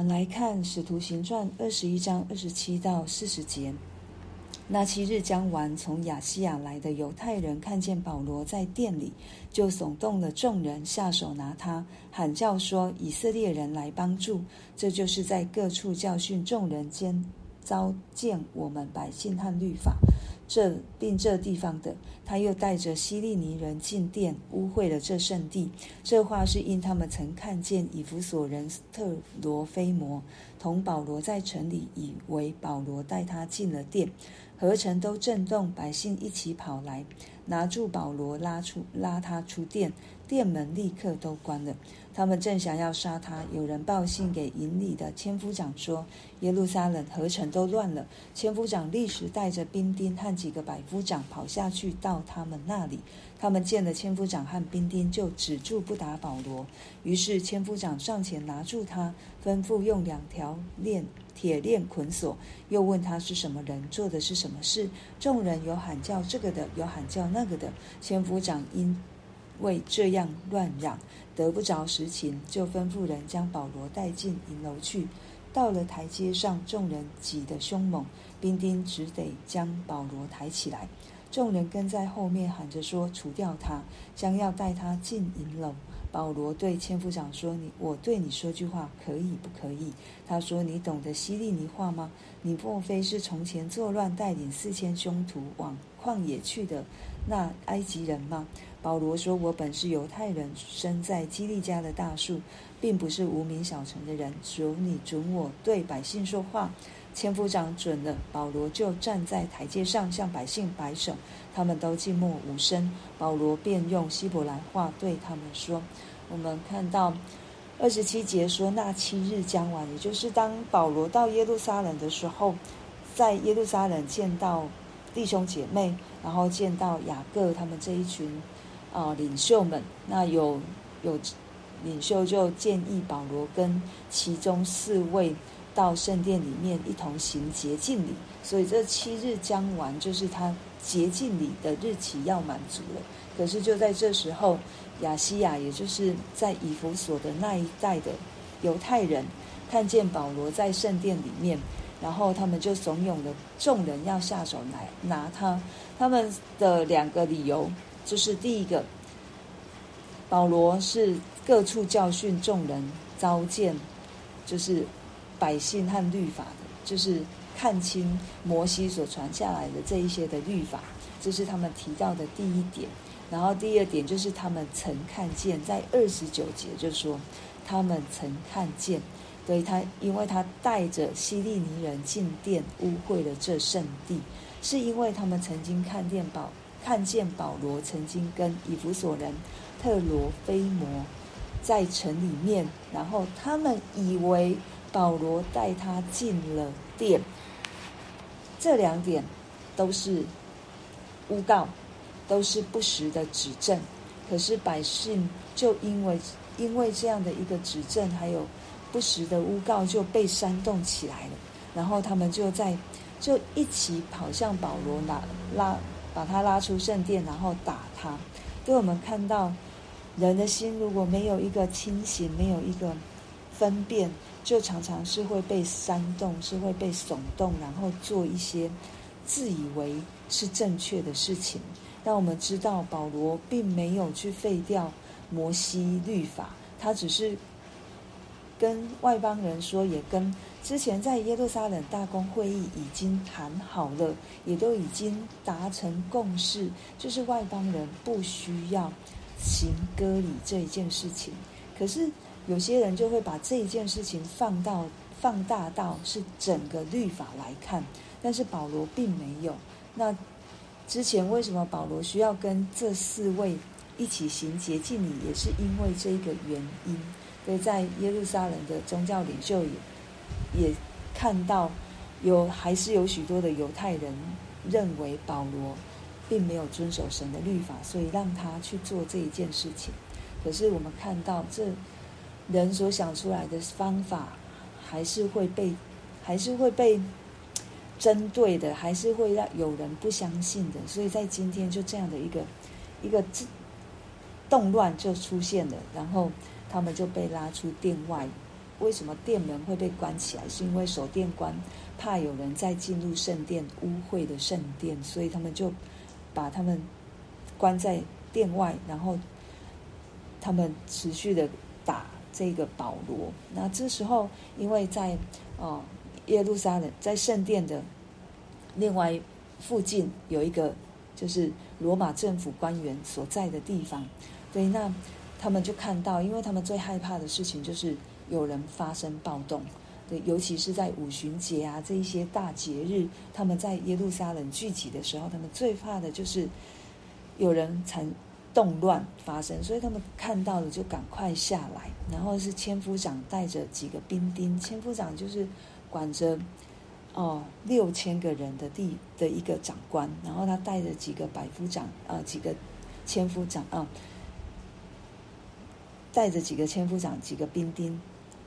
我们来看《使徒行传》二十一章二十七到四十节。那七日将完，从亚细亚来的犹太人看见保罗在殿里，就耸动了众人，下手拿他，喊叫说：“以色列人来帮助！”这就是在各处教训众人间，糟践我们百姓和律法。这并这地方的，他又带着希利尼人进殿，污秽了这圣地。这话是因他们曾看见以弗所人特罗菲摩同保罗在城里，以为保罗带他进了殿，合城都震动，百姓一起跑来，拿住保罗，拉出拉他出殿，殿门立刻都关了。他们正想要杀他，有人报信给营里的千夫长说：“耶路撒冷合城都乱了。”千夫长立时带着兵丁和几个百夫长跑下去到他们那里。他们见了千夫长和兵丁，就止住不打保罗。于是千夫长上前拿住他，吩咐用两条链铁链捆锁，又问他是什么人，做的是什么事。众人有喊叫这个的，有喊叫那个的。千夫长因为这样乱嚷，得不着实情，就吩咐人将保罗带进银楼去。到了台阶上，众人挤得凶猛，兵丁只得将保罗抬起来。众人跟在后面喊着说：“除掉他！”将要带他进银楼。保罗对千夫长说：“你，我对你说句话，可以不可以？”他说：“你懂得希利尼话吗？你莫非是从前作乱，带领四千凶徒往旷野去的那埃及人吗？”保罗说：“我本是犹太人，生在基利家的大数，并不是无名小城的人。求你准我对百姓说话。”千夫长准了，保罗就站在台阶上向百姓摆手，他们都静默无声。保罗便用希伯来话对他们说：“我们看到二十七节说，那七日将完，也就是当保罗到耶路撒冷的时候，在耶路撒冷见到弟兄姐妹，然后见到雅各他们这一群啊、领袖们，那有有领袖就建议保罗跟其中四位。”到圣殿里面一同行洁净礼，所以这七日将完，就是他洁净礼的日期要满足了。可是就在这时候，亚西亚，也就是在以弗所的那一带的犹太人，看见保罗在圣殿里面，然后他们就怂恿了众人要下手来拿他。他们的两个理由就是：第一个，保罗是各处教训众人，糟践，就是。百姓和律法的，就是看清摩西所传下来的这一些的律法，这是他们提到的第一点。然后第二点就是他们曾看见，在二十九节就说他们曾看见，对他，因为他带着希利尼人进殿污秽了这圣地，是因为他们曾经看见保看见保罗曾经跟以弗所人特罗菲摩在城里面，然后他们以为。保罗带他进了殿，这两点都是诬告，都是不实的指证。可是百姓就因为因为这样的一个指证，还有不实的诬告，就被煽动起来了。然后他们就在就一起跑向保罗，拉拉把他拉出圣殿，然后打他。对我们看到人的心，如果没有一个清醒，没有一个分辨。就常常是会被煽动，是会被耸动，然后做一些自以为是正确的事情。但我们知道，保罗并没有去废掉摩西律法，他只是跟外邦人说，也跟之前在耶路撒冷大公会议已经谈好了，也都已经达成共识，就是外邦人不需要行割礼这一件事情。可是。有些人就会把这一件事情放到放大到是整个律法来看，但是保罗并没有。那之前为什么保罗需要跟这四位一起行洁净礼，也是因为这个原因。所以在耶路撒冷的宗教领袖也也看到有还是有许多的犹太人认为保罗并没有遵守神的律法，所以让他去做这一件事情。可是我们看到这。人所想出来的方法，还是会被，还是会被针对的，还是会让有人不相信的。所以在今天就这样的一个一个动乱就出现了，然后他们就被拉出殿外，为什么殿门会被关起来？是因为守殿官怕有人再进入圣殿污秽的圣殿，所以他们就把他们关在殿外，然后他们持续的打这个保罗。那这时候，因为在哦耶路撒冷，在圣殿的另外附近有一个就是罗马政府官员所在的地方，对，那他们就看到，因为他们最害怕的事情就是。有人发生暴动，对，尤其是在五旬节啊这一些大节日，他们在耶路撒冷聚集的时候，他们最怕的就是有人产动乱发生，所以他们看到了就赶快下来。然后是千夫长带着几个兵丁，千夫长就是管着哦六千个人的地的一个长官，然后他带着几个百夫长啊、几个千夫长啊，带着几个千夫长，几个兵丁。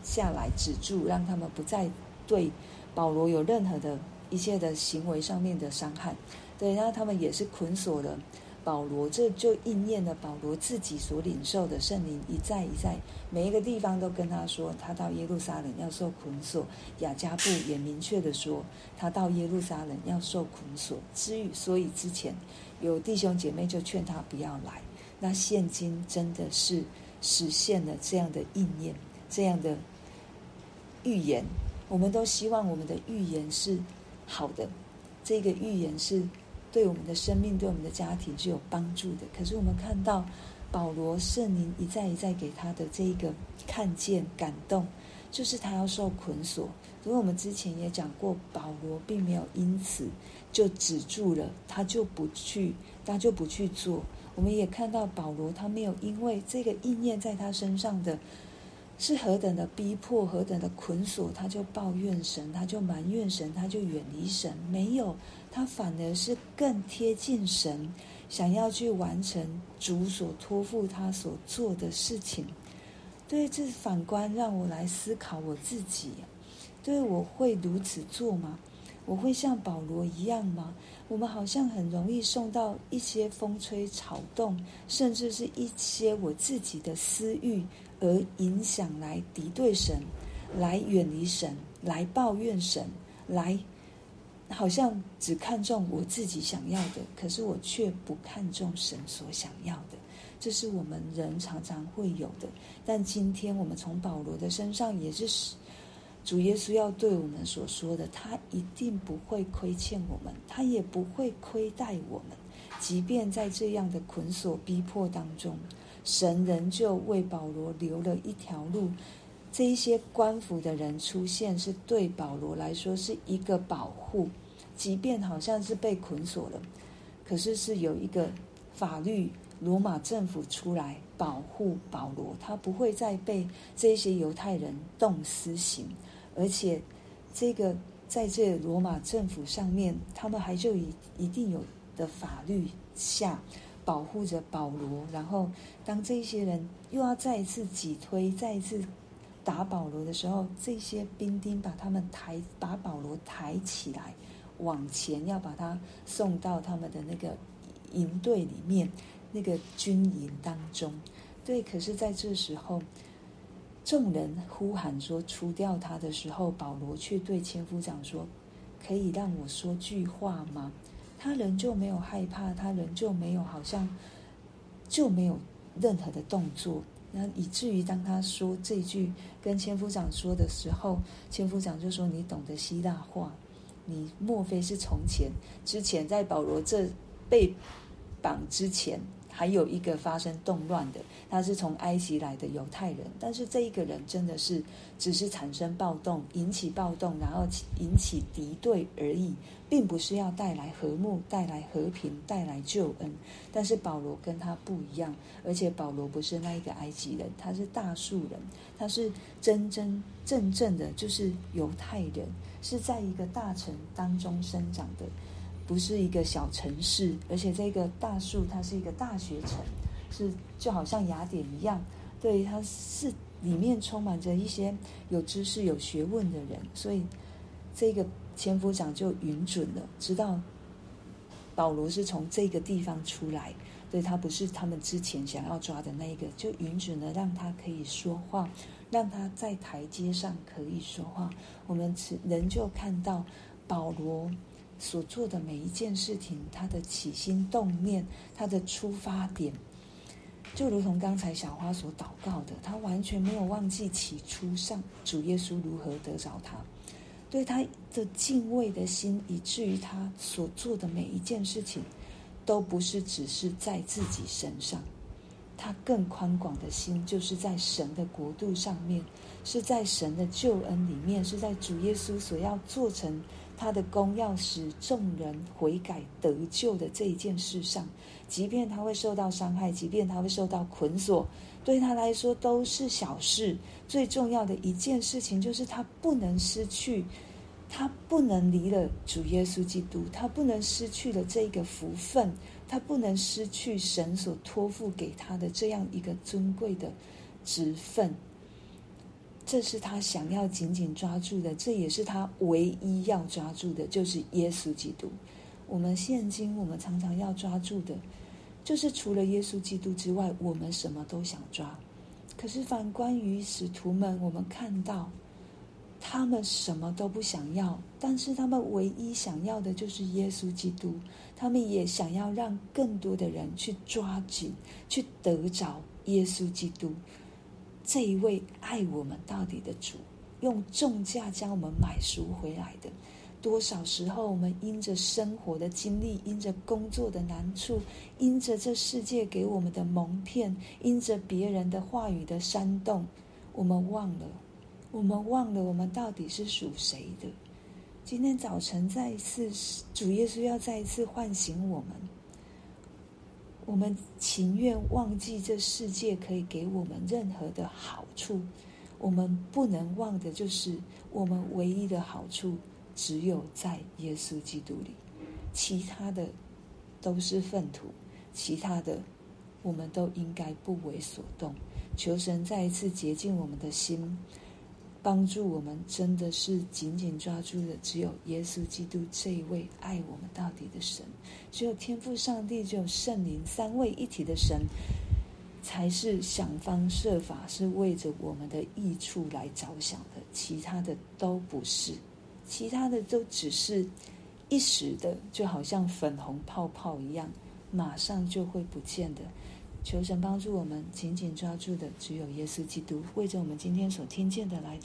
下来止住，让他们不再对保罗有任何的一切的行为上面的伤害。对，然后他们也是捆锁了保罗，这就应验了保罗自己所领受的圣灵一再一再每一个地方都跟他说，他到耶路撒冷要受捆锁。雅加布也明确的说，他到耶路撒冷要受捆锁。至于所以之前有弟兄姐妹就劝他不要来，那现今真的是实现了这样的应验，这样的。预言，我们都希望我们的预言是好的，这个预言是对我们的生命、对我们的家庭是有帮助的。可是我们看到保罗圣灵一再一再给他的这一个看见、感动，就是他要受捆锁。因为我们之前也讲过，保罗并没有因此就止住了，他就不去，他就不去做。我们也看到保罗他没有因为这个应验在他身上的。是何等的逼迫，何等的捆锁，他就抱怨神，他就埋怨神，他就远离神。没有，他反而是更贴近神，想要去完成主所托付他所做的事情。对，这反观让我来思考我自己，对，我会如此做吗？我会像保罗一样吗？我们好像很容易受到一些风吹草动，甚至是一些我自己的私欲。而影响来敌对神，来远离神，来抱怨神，来好像只看重我自己想要的，可是我却不看重神所想要的。这是我们人常常会有的。但今天我们从保罗的身上，也是主耶稣要对我们所说的，他一定不会亏欠我们，他也不会亏待我们，即便在这样的捆锁逼迫当中。神仍旧为保罗留了一条路，这一些官府的人出现，是对保罗来说是一个保护。即便好像是被捆锁了，可是是有一个法律，罗马政府出来保护保罗，他不会再被这些犹太人动私刑，而且这个在这罗马政府上面，他们还就一一定有的法律下。保护着保罗，然后当这些人又要再一次挤推、再一次打保罗的时候，这些兵丁把他们抬，把保罗抬起来，往前要把他送到他们的那个营队里面，那个军营当中。对，可是在这时候，众人呼喊说除掉他的时候，保罗却对千夫长说：“可以让我说句话吗？”他仍旧没有害怕，他仍旧没有好像就没有任何的动作，那以至于当他说这句跟千夫长说的时候，千夫长就说：“你懂得希腊话，你莫非是从前之前在保罗这被绑之前？”还有一个发生动乱的，他是从埃及来的犹太人，但是这一个人真的是只是产生暴动，引起暴动，然后引起敌对而已，并不是要带来和睦、带来和平、带来救恩。但是保罗跟他不一样，而且保罗不是那一个埃及人，他是大数人，他是真真正正的，就是犹太人，是在一个大城当中生长的。不是一个小城市，而且这个大树它是一个大学城，是就好像雅典一样，对，它是里面充满着一些有知识、有学问的人，所以这个千夫长就允准了，知道保罗是从这个地方出来，对，他不是他们之前想要抓的那一个，就允准了让他可以说话，让他在台阶上可以说话。我们只仍旧看到保罗所做的每一件事情，他的起心动念，他的出发点，就如同刚才小花所祷告的，他完全没有忘记起初上主耶稣如何得着他。对他的敬畏的心，以至于他所做的每一件事情，都不是只是在自己身上，他更宽广的心，就是在神的国度上面，是在神的救恩里面，是在主耶稣所要做成他的功，要使众人悔改得救的这一件事上，即便他会受到伤害，即便他会受到捆锁，对他来说都是小事。最重要的一件事情，就是他不能失去。他不能离了主耶稣基督，他不能失去了这个福分，他不能失去神所托付给他的这样一个尊贵的职分。这是他想要紧紧抓住的，这也是他唯一要抓住的，就是耶稣基督。我们现今我们常常要抓住的，就是除了耶稣基督之外，我们什么都想抓。可是反观于使徒们，我们看到。他们什么都不想要，但是他们唯一想要的就是耶稣基督。他们也想要让更多的人去抓紧，去得着耶稣基督这一位爱我们到底的主，用重价将我们买赎回来的。多少时候，我们因着生活的经历，因着工作的难处，因着这世界给我们的蒙骗，因着别人的话语的煽动，我们忘了。我们忘了，我们到底是属谁的？今天早晨再一次，主耶稣要再一次唤醒我们。我们情愿忘记这世界可以给我们任何的好处，我们不能忘的就是我们唯一的好处只有在耶稣基督里，其他的都是粪土，其他的我们都应该不为所动。求神再一次洁净我们的心。帮助我们真的是紧紧抓住的，只有耶稣基督这一位爱我们到底的神，只有天父上帝，只有圣灵三位一体的神，才是想方设法是为着我们的益处来着想的，其他的都不是，其他的都只是一时的，就好像粉红泡泡一样，马上就会不见的。求神帮助我们紧紧抓住的，只有耶稣基督，为着我们今天所听见的来。